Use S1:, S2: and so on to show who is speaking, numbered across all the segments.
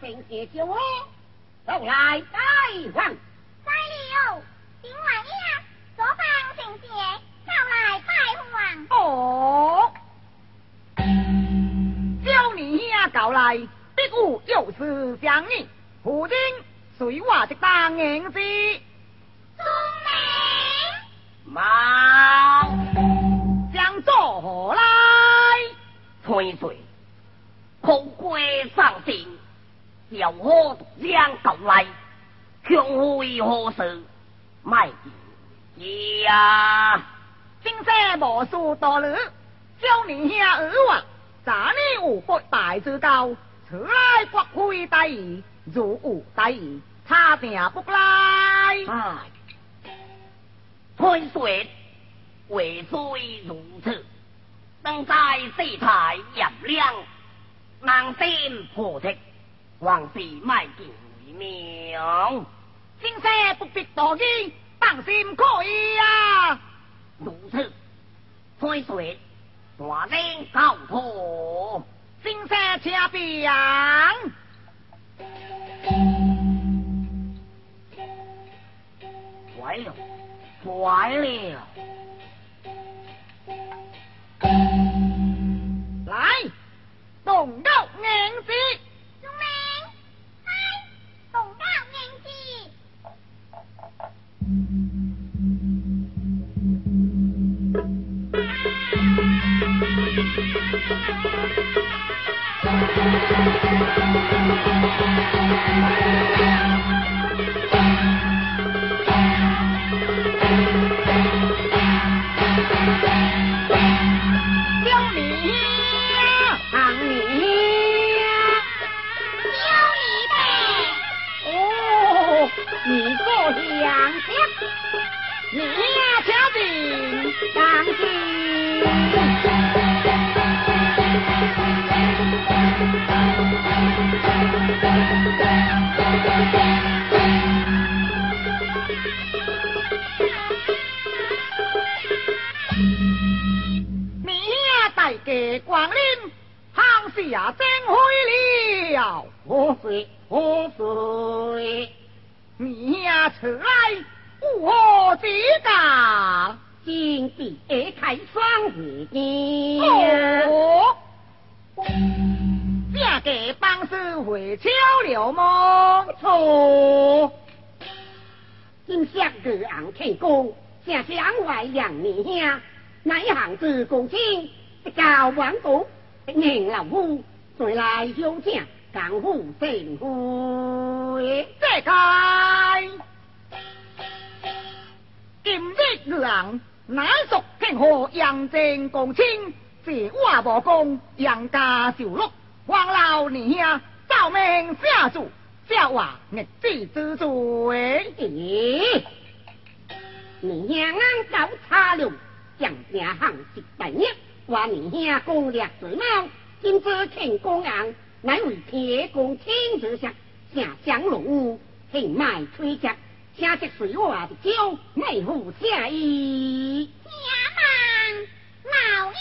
S1: 定谢酒哦，都来拜访。
S2: 在了，今晚夜所访情节，都来拜访。
S3: 哦，叫你兄搞来，必有有事相议，父亲随我即当应是。
S2: 中
S4: 明，忙
S3: 将做何来？
S4: 吹水，空归上阵，小伙将搞来，向会何事？卖呀！
S3: 今生无事多虑，叫你兄儿话，咱你有不败之高，此来国会大义，如无大义，他定不来。
S4: 唉，吹水为虽如此，当在世态炎凉，难先破斥，还是卖见为妙。
S3: 今生不必多言，放心可以啊。
S4: 如此，吹水大人交托。
S3: 今生请便。
S4: 坏了，坏了！
S3: 行事啊，真会了。
S1: 何水何水，
S3: 你呀，出来有何指教？
S1: 今必下开双月见。
S3: 哦，这个帮师会巧了么？
S1: 错，今向日昂天公，正向外扬年兄，乃行之公卿，一教王公，迎老夫，再来休请，港府盛会。
S3: 这该今日人乃属天河杨正公卿，是我无功，杨家受禄，黄老二兄造命下主，笑话逆子之罪。
S1: 咦，你兄俺搞差了，将正行十大业，我你兄攻略水猫，今朝请公昂，乃为铁公亲自下，下香龙屋，庆卖吹夹，请食水我的酒，美户下意。
S2: 且慢，老爷。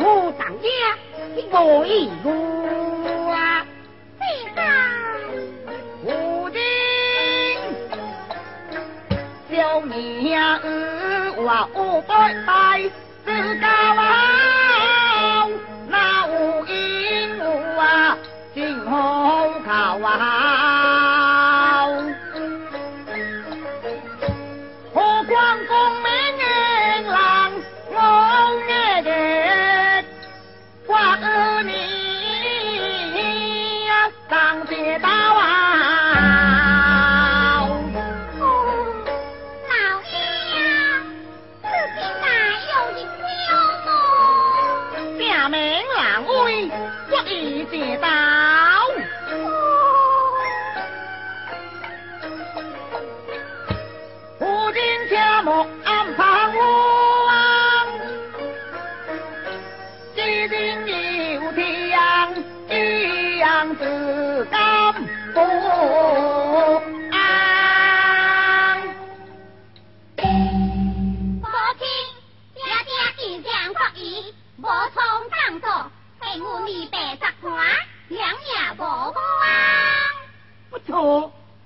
S1: 我当家，你可以我啊，
S2: 你当
S3: 我的小娘我我拜拜，真高傲，那我因我啊，今后考啊。平安归，我已接到。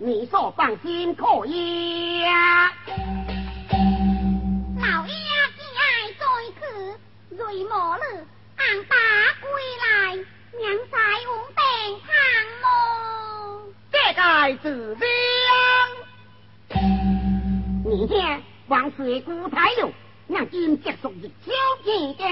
S1: 你所放心可以呀、啊。
S2: 老爷既爱在此，瑞母女昂打归来，娘在五病堂么？
S3: 这该治病。
S1: 你听，王水姑台有，那金结束一秋一的。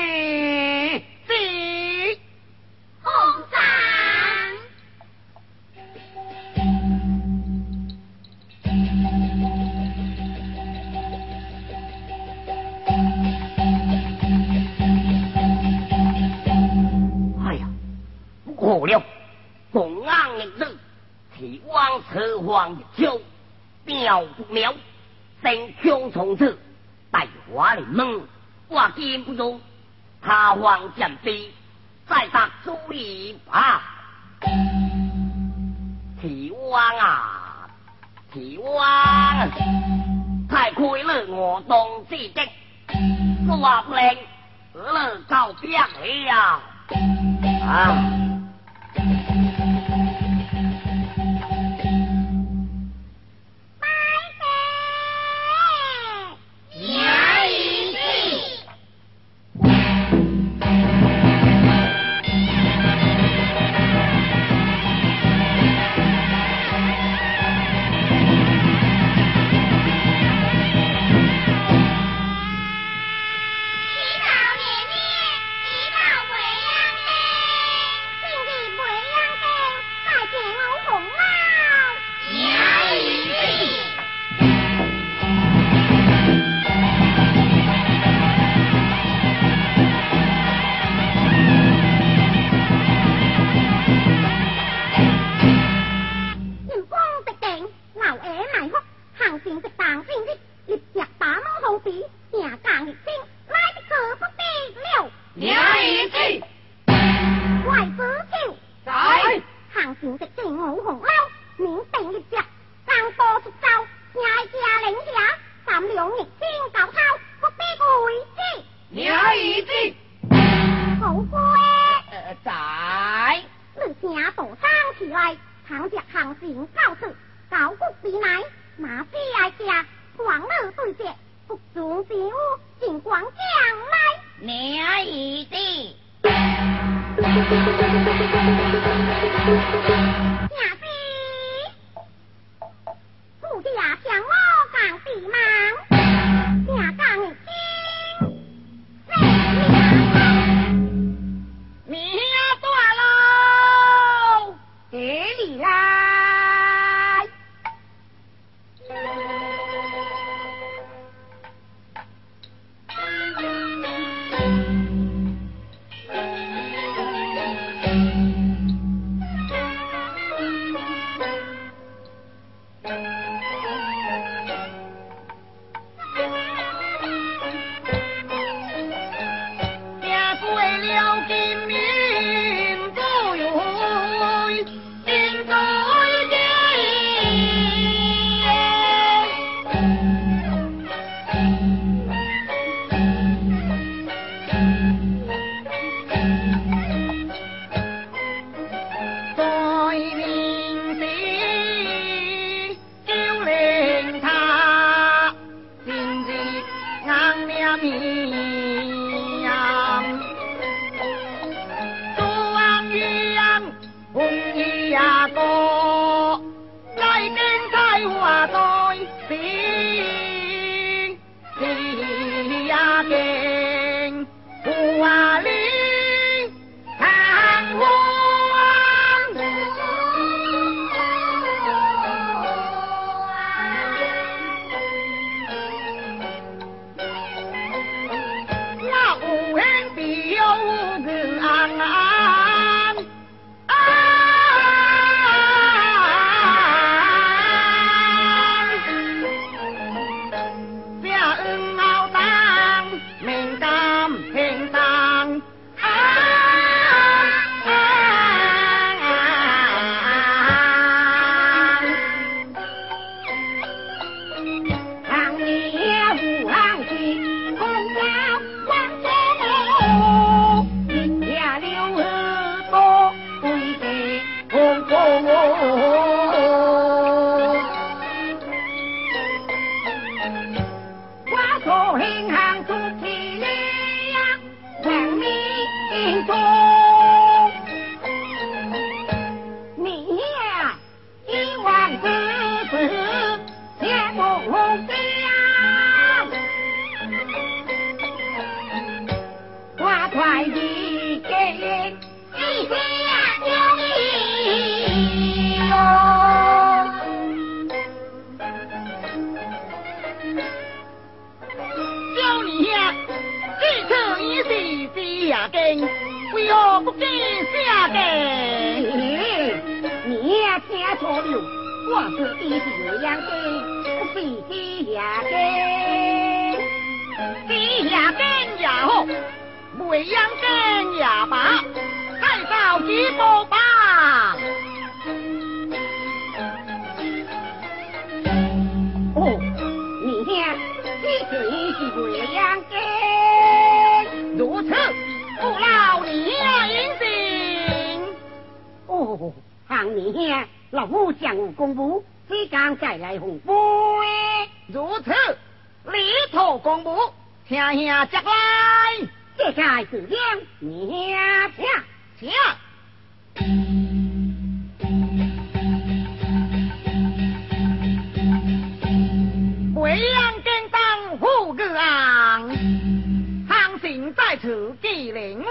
S4: 此方一招，妙不妙，声腔从此，带华的梦。我见不中，他方见飞，再杀足一吧，提王啊，提王，太亏了。我当至的，说话不灵，呃，奏兵呀啊。啊。
S2: 起来，行着行 rẽ hàng xịn, 来吃，黄 thượng, cao khúc
S5: tí.
S3: 为何不 ông
S1: 你也写错了我是 kè, nghe cha cho
S3: điều, hoàng thượng?
S1: 兄，老夫将有公，即将再来红杯。
S3: 如此，礼土公布，听兄接来。
S1: 接下是两兄，请
S3: 请。请为当护个昂，行行在此记灵。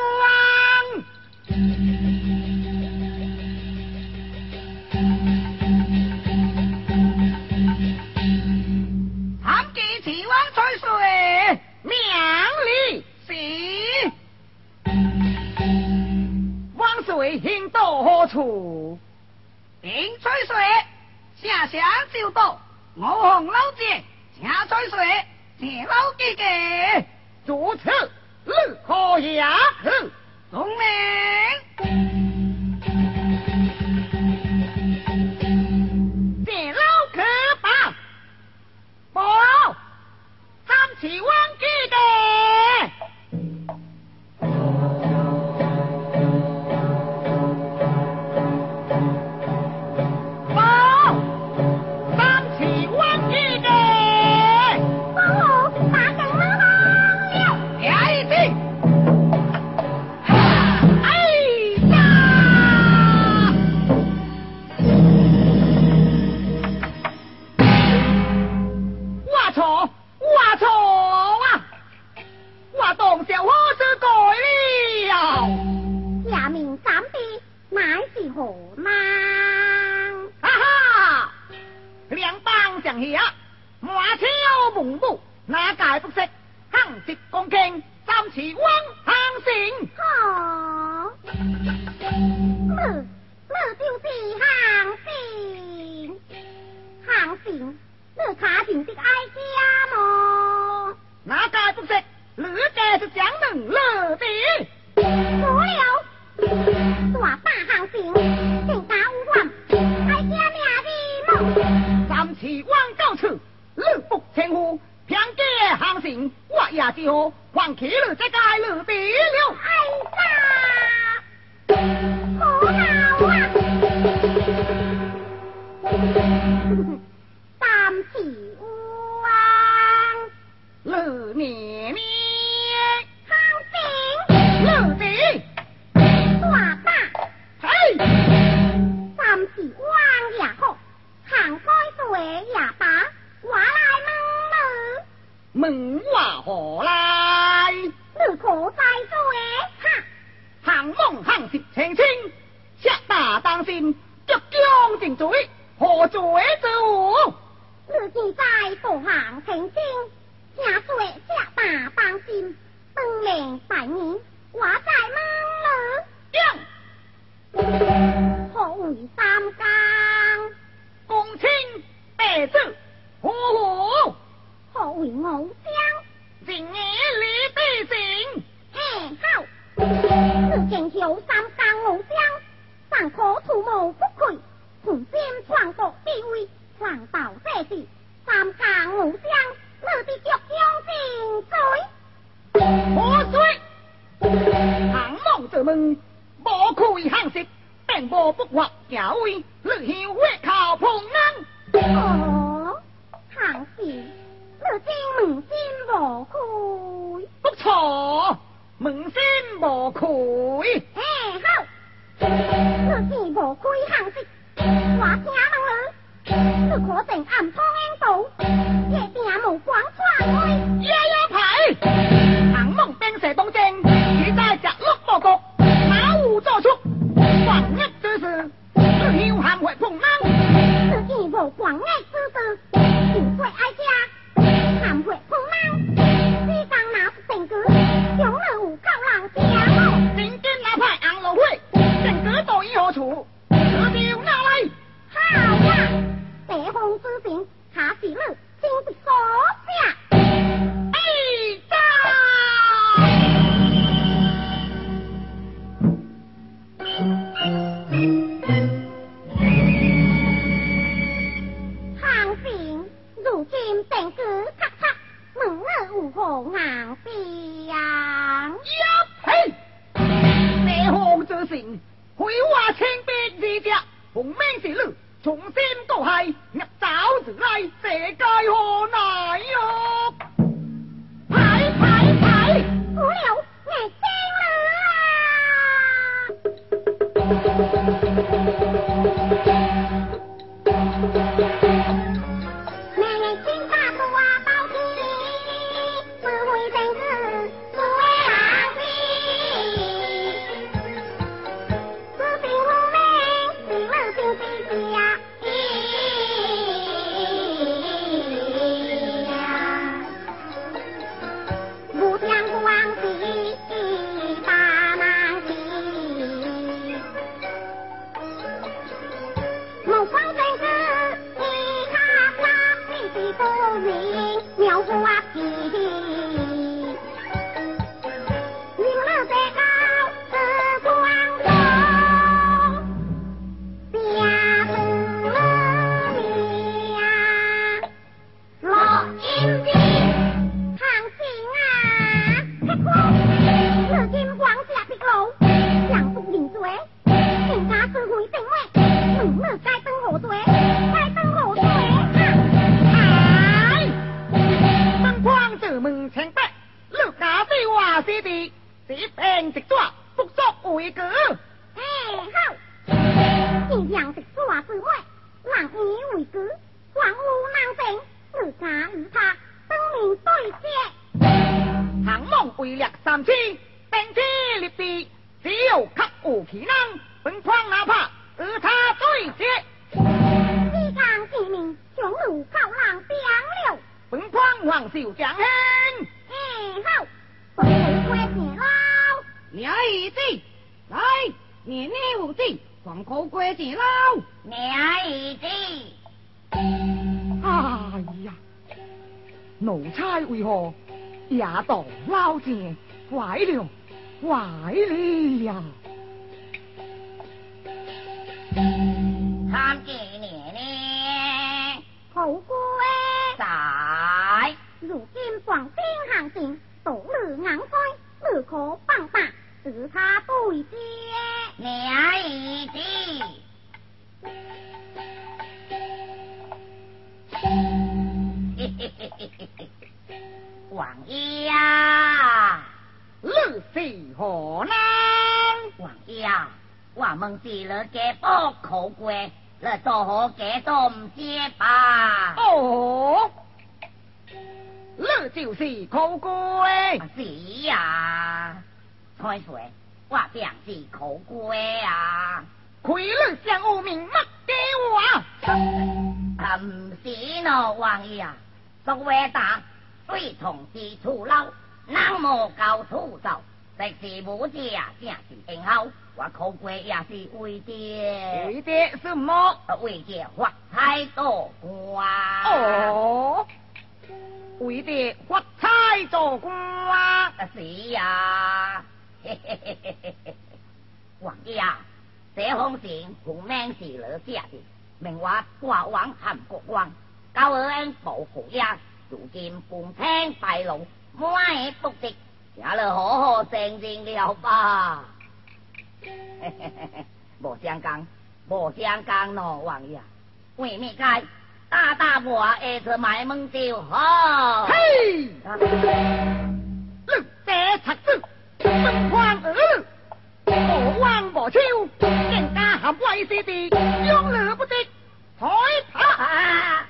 S3: 天到何处？
S6: 冰吹水，下下就到。我红老姐，下吹水，谢老姐姐。
S3: 主持，如何也？哼，错，我错啊！我当小何子改了？
S2: 下面三弟乃是何人？
S3: 哈哈，两帮上啊，马超蒙古，哪解不识？行直公平，三尺汪行行。
S2: 好，我我就是。茶亭的哀家么？
S3: 那该不是二这是江门乐的？不
S2: 了，大大行情，正把我换哀家娘的么？
S3: 暂时往高处，乐不称呼，平街行情，我也就放弃了这该乐的了。
S2: 哎家！好好啊！
S3: Thịt hành 定罪何罪
S2: sẽ tỏa tang.
S3: 问心无愧
S2: 哎好，门 bồ khùi hè hao, cực kỳ.
S6: 来，年年 nhìn thấy 有之？
S3: 哎呀，奴差为何也当捞钱坏了，坏了呀！
S5: 参见 chị lau.
S2: 如今 chị! Ai 绿眼开 Nụ chai 是他不接，
S5: 你，已经。王爷啊，
S3: 你是何人？
S5: 王爷啊，我们是，你嘅不好怪，你做好嘅都唔接吧？
S3: 哦，你就是好怪，
S5: 是呀。开水，我便是苦瓜啊！
S3: 开了上无名，莫丢我
S5: 啊！唔是喏，王爷啊，俗，水从低处捞，人无高处走，这是武者啊，正是英豪。我苦瓜也是为的，
S3: 为的什么？
S5: 为的发财做官。
S3: 哦，为的发财做官。
S5: 是呀、啊。王爷啊，这封信孔明是老写的，明话国王韩国王，高二恩保护呀，如今半天败龙，莫爱不敌，也了好好承认了吧。无相干，无相干咯，王爷，为咩解？大大我儿子买梦酒，吼！
S3: 嘿，六爹七叔。门框儿，莫忘莫超，人家喊威死的，用了不得，害怕。
S5: 啊